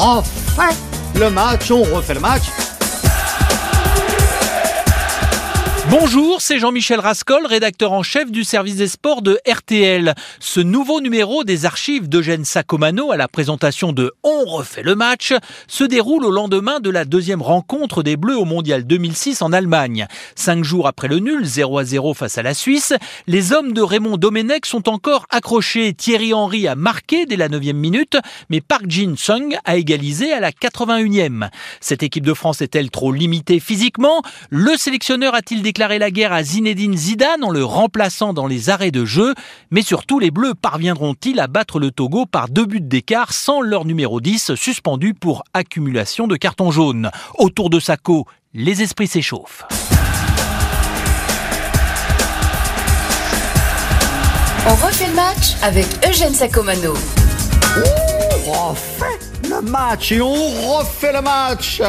refait le match, on refait le match. Bonjour, c'est Jean-Michel Rascol, rédacteur en chef du service des sports de RTL. Ce nouveau numéro des archives d'Eugène Sacomano à la présentation de On refait le match se déroule au lendemain de la deuxième rencontre des Bleus au Mondial 2006 en Allemagne. Cinq jours après le nul, 0 à 0 face à la Suisse, les hommes de Raymond Domenech sont encore accrochés. Thierry Henry a marqué dès la neuvième minute, mais Park Jin-sung a égalisé à la 81e. Cette équipe de France est-elle trop limitée physiquement? Le sélectionneur a-t-il déclaré déclaré la guerre à Zinedine Zidane en le remplaçant dans les arrêts de jeu, mais surtout les Bleus parviendront-ils à battre le Togo par deux buts d'écart sans leur numéro 10 suspendu pour accumulation de cartons jaunes? Autour de Sako, les esprits s'échauffent. On refait le match avec Eugène Sacomano. On refait le match et on refait le match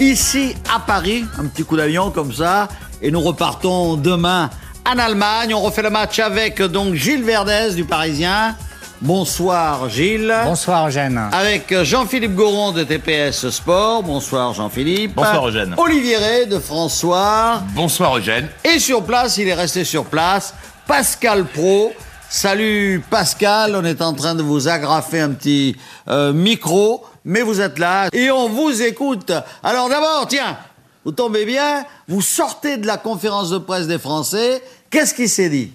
ici à Paris. Un petit coup d'avion comme ça et nous repartons demain en Allemagne. On refait le match avec donc Gilles Verdez du Parisien. Bonsoir Gilles. Bonsoir Eugène. Avec Jean-Philippe Goron de TPS Sport. Bonsoir Jean-Philippe. Bonsoir Eugène. Olivier Ray de François. Bonsoir Eugène. Et sur place, il est resté sur place, Pascal Pro. Salut Pascal, on est en train de vous agrafer un petit euh, micro, mais vous êtes là et on vous écoute. Alors d'abord, tiens, vous tombez bien, vous sortez de la conférence de presse des Français. Qu'est-ce qui s'est dit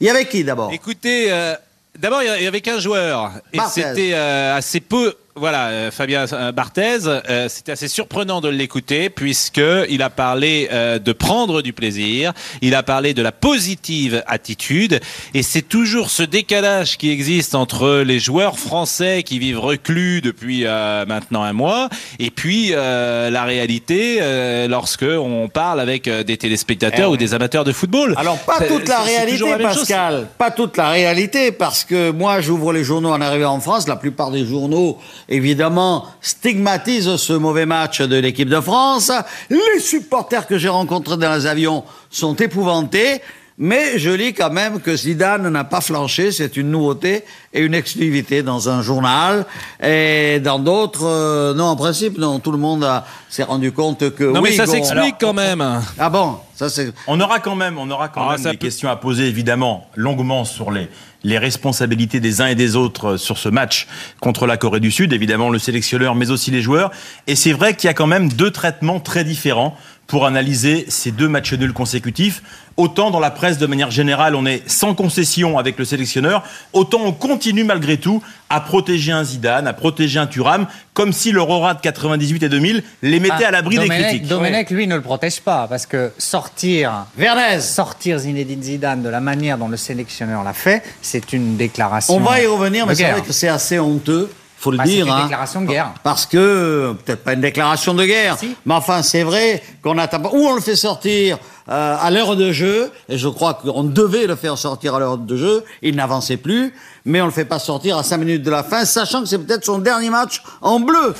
Il y avait qui d'abord? Écoutez, euh, d'abord il y avait qu'un joueur. Et c'était euh, assez peu voilà, euh, Fabien euh, Barthez, euh, c'était assez surprenant de l'écouter puisque il a parlé de prendre du plaisir, il a parlé de la positive attitude et c'est toujours ce décalage qui existe entre les joueurs français qui vivent reclus depuis maintenant un mois et puis la réalité lorsque on parle avec des téléspectateurs eh ou des amateurs de football. Alors pas toute la réalité, Pascal, pas toute la réalité parce que moi j'ouvre les journaux en arrivant en France, la plupart des journaux évidemment, stigmatise ce mauvais match de l'équipe de France. Les supporters que j'ai rencontrés dans les avions sont épouvantés. Mais je lis quand même que Zidane n'a pas flanché, c'est une nouveauté et une exclusivité dans un journal. Et dans d'autres, euh, non, en principe, non, tout le monde s'est rendu compte que. Non, mais ça s'explique quand même. Ah bon, ça c'est. On aura quand même, on aura quand ah, même des questions à poser évidemment longuement sur les les responsabilités des uns et des autres sur ce match contre la Corée du Sud, évidemment le sélectionneur, mais aussi les joueurs. Et c'est vrai qu'il y a quand même deux traitements très différents pour analyser ces deux matchs nuls consécutifs. Autant dans la presse, de manière générale, on est sans concession avec le sélectionneur, autant on continue malgré tout à protéger un Zidane, à protéger un Thuram, comme si l'Aurora de 98 et 2000 les mettait ah, à l'abri des critiques. Domenech, lui, ne le protège pas, parce que sortir, Vernez. sortir Zinedine Zidane de la manière dont le sélectionneur l'a fait, c'est une déclaration. On va y revenir, mais c'est vrai que c'est assez honteux faut le bah, dire. C'est une hein. déclaration de guerre. Parce que, peut-être pas une déclaration de guerre, mais enfin, c'est vrai qu'on attend pas. Ou on le fait sortir euh, à l'heure de jeu, et je crois qu'on devait le faire sortir à l'heure de jeu, il n'avançait plus, mais on le fait pas sortir à 5 minutes de la fin, sachant que c'est peut-être son dernier match en bleu.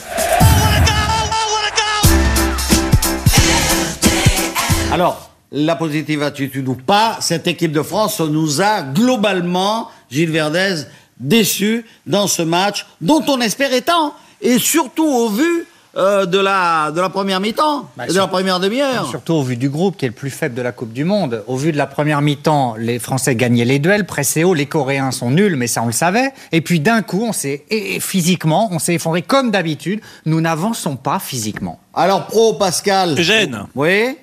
Alors, la positive attitude ou pas, cette équipe de France nous a globalement, Gilles Verdez, déçu dans ce match dont on espérait tant, et surtout au vu euh, de, la, de la première mi-temps, bah, de la première demi-heure. Surtout au vu du groupe qui est le plus faible de la Coupe du Monde. Au vu de la première mi-temps, les Français gagnaient les duels, pressés haut, les Coréens sont nuls, mais ça on le savait. Et puis d'un coup, on s'est physiquement, on s'est effondré comme d'habitude. Nous n'avançons pas physiquement. Alors pro Pascal? Eugène. Oui?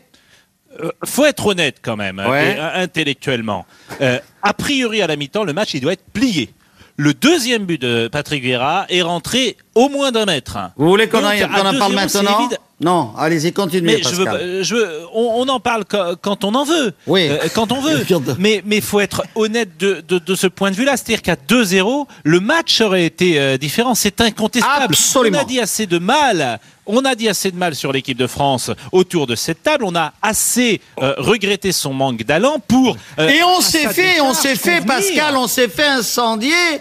Euh, faut être honnête quand même, hein, intellectuellement. Euh, a priori à la mi-temps, le match il doit être plié. Le deuxième but de Patrick Vieira est rentré au moins d'un mètre. Vous voulez qu'on en, parle maintenant Non, allez-y, continuez. Mais je veux, on, en parle quand on en veut. Oui. Euh, quand on veut. mais il faut être honnête de, ce point de vue-là. C'est-à-dire qu'à 2-0, le match aurait été euh, différent. C'est incontestable. Absolument. On a dit assez de mal on a dit assez de mal sur l'équipe de France autour de cette table. On a assez euh, regretté son manque d'allant pour. Et on s'est fait, on s'est fait, Pascal, on s'est fait incendier euh,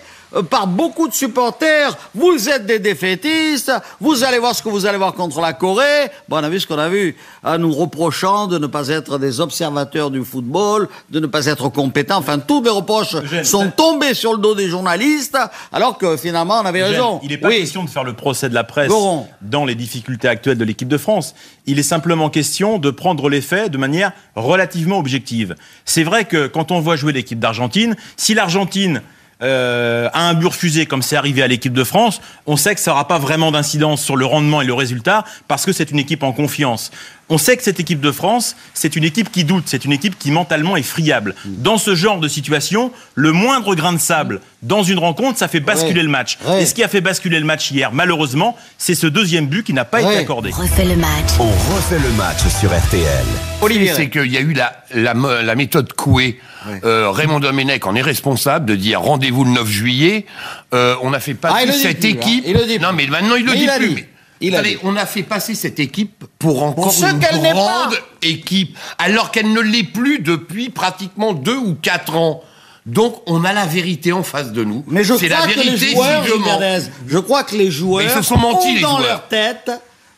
par beaucoup de supporters. Vous êtes des défaitistes. Vous allez voir ce que vous allez voir contre la Corée. Bon, on a vu ce qu'on a vu, en nous reprochant de ne pas être des observateurs du football, de ne pas être compétents. Enfin, tous les reproches sont tombés sur le dos des journalistes, alors que finalement, on avait raison. Il n'est pas question de faire le procès de la presse dans les difficultés actuelles de l'équipe de France. Il est simplement question de prendre les faits de manière relativement objective. C'est vrai que quand on voit jouer l'équipe d'Argentine, si l'Argentine euh, a un but refusé, comme c'est arrivé à l'équipe de France, on sait que ça n'aura pas vraiment d'incidence sur le rendement et le résultat parce que c'est une équipe en confiance. On sait que cette équipe de France, c'est une équipe qui doute, c'est une équipe qui mentalement est friable. Dans ce genre de situation, le moindre grain de sable dans une rencontre, ça fait basculer le match. Et ce qui a fait basculer le match hier, malheureusement, c'est ce deuxième but qui n'a pas été accordé. On refait le match. On refait le match sur RTL. Olivier, c'est qu'il y a eu la, la, méthode Coué. Euh, Raymond Domenech en est responsable de dire rendez-vous le 9 juillet. Euh, on a fait passer ah, cette hein. équipe. non, mais maintenant il le dit plus. Allez, on a fait passer cette équipe pour encore une grande équipe, alors qu'elle ne l'est plus depuis pratiquement deux ou quatre ans. Donc, on a la vérité en face de nous. Mais je crois la vérité, que les joueurs, je crois que les joueurs se sont mentis, ont dans leur tête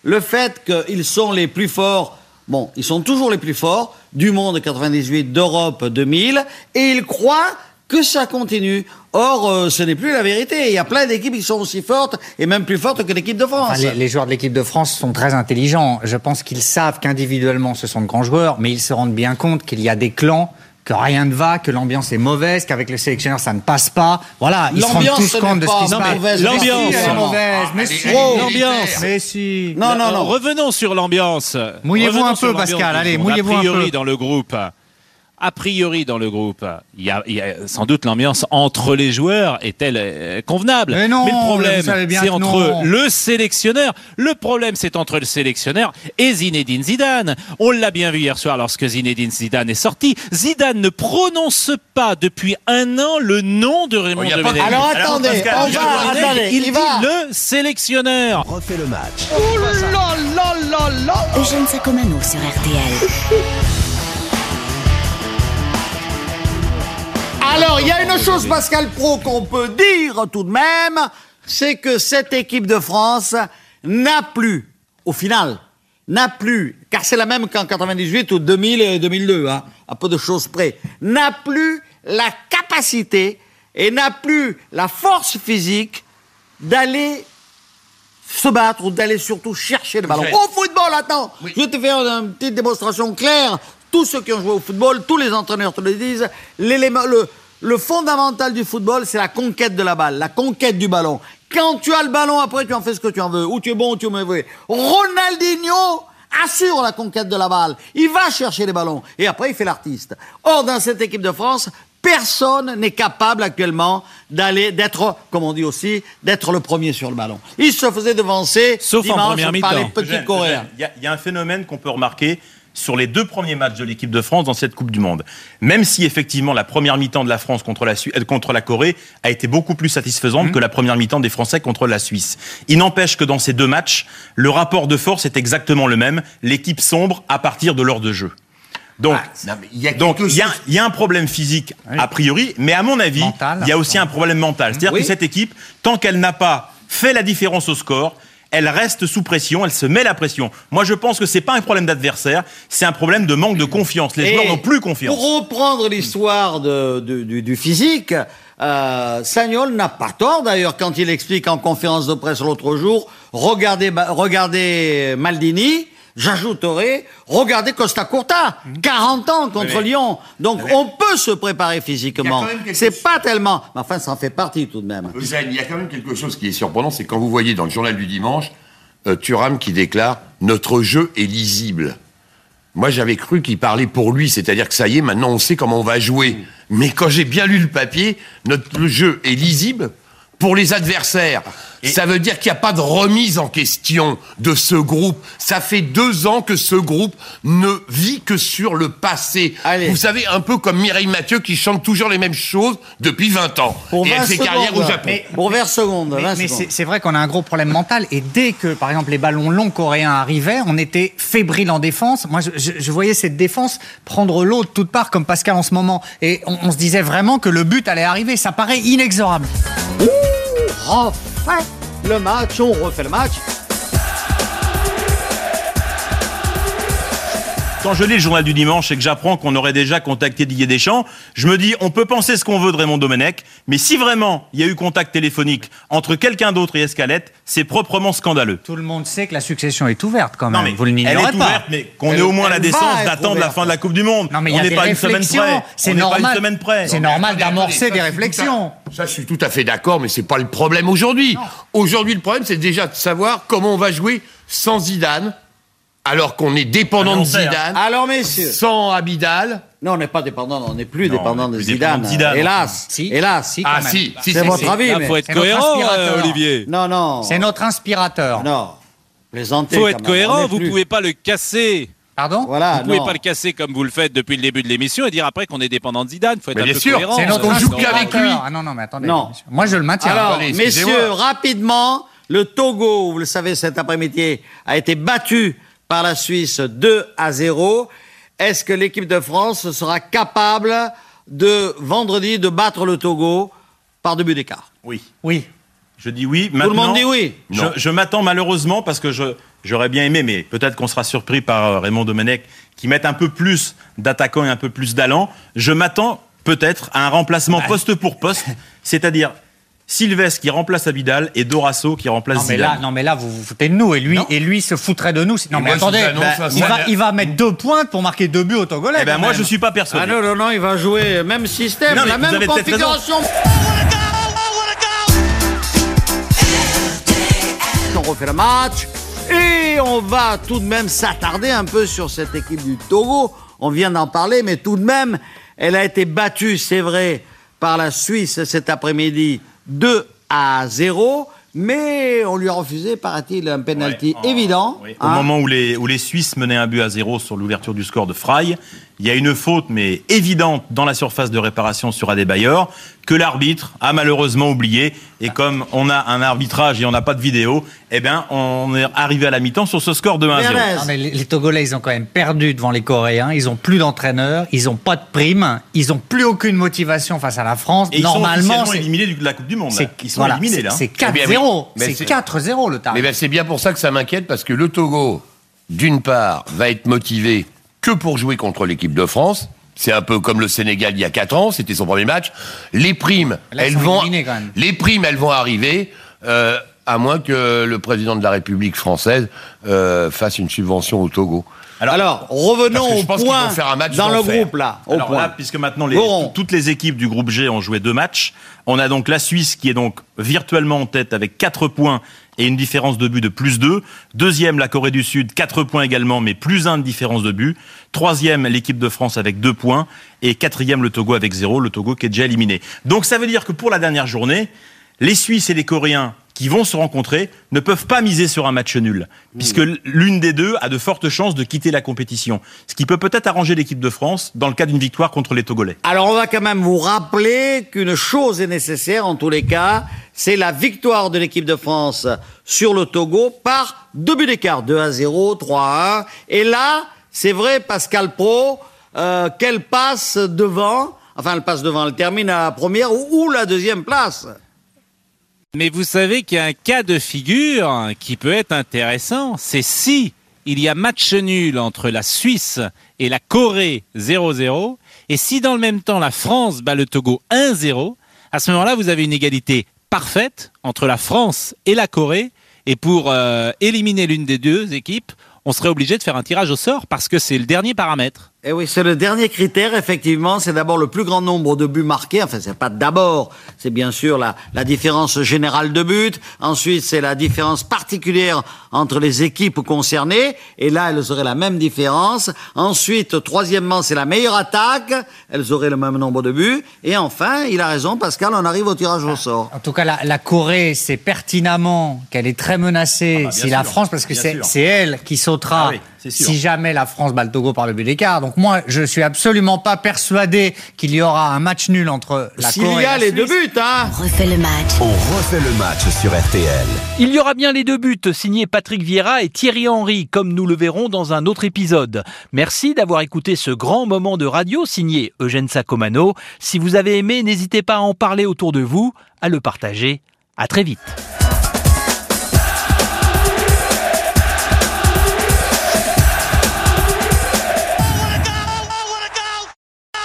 le fait qu'ils sont les plus forts. Bon, ils sont toujours les plus forts du monde 98, d'Europe 2000, et ils croient que ça continue. Or, euh, ce n'est plus la vérité. Il y a plein d'équipes qui sont aussi fortes et même plus fortes que l'équipe de France. les, joueurs de l'équipe de France sont très intelligents. Je pense qu'ils savent qu'individuellement, ce sont de grands joueurs, mais ils se rendent bien compte qu'il y a des clans que rien ne va, que l'ambiance est mauvaise, qu'avec le sélectionneur ça ne passe pas. Voilà, ils se rendent tous compte de ce qui se passe. L'ambiance est mauvaise. Mais si, l'ambiance. Mais si. Non, non, non. Revenons sur l'ambiance. Mouillez-vous un peu, Pascal. Allez, mouillez-vous un peu. dans le groupe a priori dans le groupe, il y a, sans doute l'ambiance entre les joueurs est-elle euh, convenable. Mais, non, le problème, c'est entre le sélectionneur. Le problème, c'est entre le sélectionneur et Zinedine Zidane. On l'a bien vu hier soir lorsque Zinedine Zidane est sorti. Zidane ne prononce pas depuis un an le nom de Raymond oh, Domenech. Alors attendez, on va, attendez, il, dit le sélectionneur. refait le match. Oh là là là là Eugène Sacomano sur RTL. Alors, il y a une chose, Pascal Pro, qu'on peut dire tout de même, c'est que cette équipe de France n'a plus, au final, n'a plus, car c'est la même qu'en 98 ou 2000 et 2002, hein, à peu de choses près, n'a plus la capacité et n'a plus la force physique d'aller se battre ou d'aller surtout chercher le ballon. Au football, attends, je vais te faire une petite démonstration claire. Tous ceux qui ont joué au football, tous les entraîneurs te le disent, l'élément, le, le fondamental du football, c'est la conquête de la balle, la conquête du ballon. Quand tu as le ballon, après, tu en fais ce que tu en veux. Ou tu es bon ou tu es mauvais. Ronaldinho assure la conquête de la balle. Il va chercher les ballons. Et après, il fait l'artiste. Or, dans cette équipe de France, personne n'est capable actuellement d'aller, d'être, comme on dit aussi, d'être le premier sur le ballon. Il se faisait devancer Sauf en première par les petits Coréens. Il y, a un phénomène qu'on peut remarquer sur les deux premiers matchs de l'équipe de France dans cette Coupe du Monde. Même si effectivement la première mi-temps de la France contre la, euh, contre la Corée a été beaucoup plus satisfaisante mmh. que la première mi-temps des Français contre la Suisse. Il n'empêche que dans ces deux matchs, le rapport de force est exactement le même. L'équipe sombre à partir de l'heure de jeu. Donc, ah, il y, a un problème physique a priori, mais à mon avis, il y a aussi un problème mental. C'est-à-dire que cette équipe, tant qu'elle n'a pas fait la différence au score, elle reste sous pression, elle se met la pression. Moi, je pense que c'est pas un problème d'adversaire, c'est un problème de manque de confiance. Les joueurs n'ont plus confiance. Pour reprendre l'histoire du, physique, euh, Sagnol n'a pas tort d'ailleurs quand il explique en conférence de presse l'autre jour. Regardez, regardez Maldini J'ajouterai, regardez Costa Curta, 40 ans contre Lyon. Donc on peut se préparer physiquement. C'est pas tellement, mais enfin ça en fait partie tout de même. il y a quand même quelque chose qui est surprenant, c'est quand vous voyez dans le journal du dimanche euh, Thuram qui déclare notre jeu est lisible. Moi, j'avais cru qu'il parlait pour lui, c'est-à-dire que ça y est, maintenant on sait comment on va jouer. Mais quand j'ai bien lu le papier, notre jeu est lisible pour les adversaires. Ça veut dire qu'il n'y a pas de remise en question de ce groupe. Ça fait deux ans que ce groupe ne vit que sur le passé. Vous savez, un peu comme Mireille Mathieu qui chante toujours les mêmes choses depuis 20 ans. Pour et elle fait carrière au Japon. pour 20 secondes. Mais, c'est vrai qu'on a un gros problème mental. Et dès que, par exemple, les ballons longs coréens arrivaient, on était fébrile en défense. Moi, je, voyais cette défense prendre l'eau de toutes parts, comme Pascal en ce moment. Et on, se disait vraiment que le but allait arriver. Ça paraît inexorable. Ouh, le match, on refait le match. Quand je lis le journal du dimanche et que j'apprends qu'on aurait déjà contacté Didier Deschamps, je me dis, on peut penser ce qu'on veut de Raymond Domenech, mais si vraiment il y a eu contact téléphonique entre quelqu'un d'autre et Escalette, c'est proprement scandaleux. Tout le monde sait que la succession est ouverte quand même. Non, mais Vous le elle est ouverte, mais qu'on ait au moins la décence d'attendre la fin de la Coupe du Monde. Non, mais on n'est pas une semaine près. C'est normal. C'est normal d'amorcer des réflexions. Ça, je suis tout à fait d'accord, mais c'est pas le problème aujourd'hui. Aujourd'hui, le problème, c'est déjà de savoir comment on va jouer sans Zidane alors qu'on est dépendant de Zidane. Alors, messieurs. Sans Abidal. Non, on n'est pas dépendant, on n'est plus dépendant de Zidane. Hélas. Si. Hélas. Si, ah, si, si. C'est votre avis. Il faut être cohérent, euh, Olivier. Non, non. C'est notre inspirateur. Non. Il faut être cohérent, vous ne pouvez pas le casser. Pardon voilà, Vous ne pouvez pas le casser comme vous le faites depuis le début de l'émission et dire après qu'on est dépendant de Zidane. Il faut être un bien peu sûr, cohérent. C'est notre on joue qu'avec lui. Ah non, non, mais attendez. Non. Moi, je le maintiens. Alors, messieurs, rapidement, le Togo, vous le savez, cet après-midi, a été battu par la Suisse 2 à 0. Est-ce que l'équipe de France sera capable de vendredi de battre le Togo par deux buts d'écart? Oui. Oui. Je dis oui. Tout le monde dit oui. Je, m'attends malheureusement parce que j'aurais bien aimé, mais peut-être qu'on sera surpris par euh, Raymond Domenech qui met un peu plus d'attaquants et un peu plus d'allant. Je m'attends peut-être à un remplacement bah, poste pour poste, c'est-à-dire Sylvestre qui remplace Abidal et Dorasso qui remplace non, mais Là, non mais là vous vous foutez de nous et lui et lui se foutrait de nous. Non mais attendez, bah, il, va, il, va, mettre deux points pour marquer deux buts au Togolais. Eh ben moi je suis pas persuadé. Ah non non non, il va jouer même système, la même configuration. On refait le match et on va tout de même s'attarder un peu sur cette équipe du Togo. On vient d'en parler, mais tout de même, elle a été battue, c'est vrai, par la Suisse cet après-midi 2 à 0. Mais on lui a refusé, paraît-il, un penalty évident. Au hein. moment où les, où les Suisses menaient un but à 0 sur l'ouverture du score de Fry, il y a une faute, mais évidente, dans la surface de réparation sur Adebayor, que l'arbitre a malheureusement oublié. Et comme on a un arbitrage et on n'a pas de vidéo, eh bien, on est arrivé à la mi-temps sur ce score de 1 0. mais les, Togolais, ils ont quand même perdu devant les Coréens. Ils n'ont plus d'entraîneur, ils n'ont pas de prime, ils n'ont plus aucune motivation face à la France. Et Normalement, ils sont éliminés de la Coupe du Monde. Ils sont éliminés là. C'est 4-0. Eh c'est 4-0 le tarif. Mais ben, c'est bien pour ça que ça m'inquiète parce que le Togo, d'une part, va être motivé que pour jouer contre l'équipe de France. C'est un peu comme le Sénégal il y a 4 ans, c'était son premier match. Les primes, elles vont, les primes, elles vont arriver. Euh, à moins que le président de la République française euh, fasse une subvention au Togo. Alors, revenons au point faire un match dans le groupe là. Au point. puisque maintenant toutes les équipes du groupe G ont joué deux matchs, on a donc la Suisse qui est donc virtuellement en tête avec 4 points et une différence de but de plus 2. Deuxième, la Corée du Sud, 4 points également, mais plus 1 de différence de but. Troisième, l'équipe de France avec 2 points. Et quatrième, le Togo avec 0, le Togo qui est déjà éliminé. Donc ça veut dire que pour la dernière journée, les Suisses et les Coréens qui vont se rencontrer ne peuvent pas miser sur un match nul, puisque l'une des deux a de fortes chances de quitter la compétition. Ce qui peut peut-être arranger l'équipe de France dans le cas d'une victoire contre les Togolais. Alors on va quand même vous rappeler qu'une chose est nécessaire en tous les cas, c'est la victoire de l'équipe de France sur le Togo par deux buts d'écart, 2 à 0, 3 à 1. Et là, c'est vrai, Pascal Pro, euh, qu'elle passe devant, enfin elle passe devant, elle termine à la première ou la deuxième place. Mais vous savez qu'il y a un cas de figure qui peut être intéressant, c'est si il y a match nul entre la Suisse et la Corée 0-0, et si dans le même temps la France bat le Togo 1-0, à ce moment-là, vous avez une égalité parfaite entre la France et la Corée, et pour euh, éliminer l'une des deux équipes, on serait obligé de faire un tirage au sort parce que c'est le dernier paramètre. Et eh oui, c'est le dernier critère, effectivement. C'est d'abord le plus grand nombre de buts marqués. Enfin, c'est pas d'abord. C'est bien sûr la, la différence générale de buts. Ensuite, c'est la différence particulière entre les équipes concernées. Et là, elles auraient la même différence. Ensuite, troisièmement, c'est la meilleure attaque. Elles auraient le même nombre de buts. Et enfin, il a raison, Pascal, on arrive au tirage au sort. En tout cas, la, la Corée sait pertinemment qu'elle est très menacée ah bah, si la France, parce que c'est elle qui sautera. Ah si jamais la France bat le Togo par le but d'écart. Donc moi, je suis absolument pas persuadé qu'il y aura un match nul entre la Corée et la y a les deux buts, hein On refait le match. On refait le match sur RTL. Il y aura bien les deux buts signés Patrick Vieira et Thierry Henry, comme nous le verrons dans un autre épisode. Merci d'avoir écouté ce grand moment de radio signé Eugène Sacomano. Si vous avez aimé, n'hésitez pas à en parler autour de vous, à le partager. À très vite.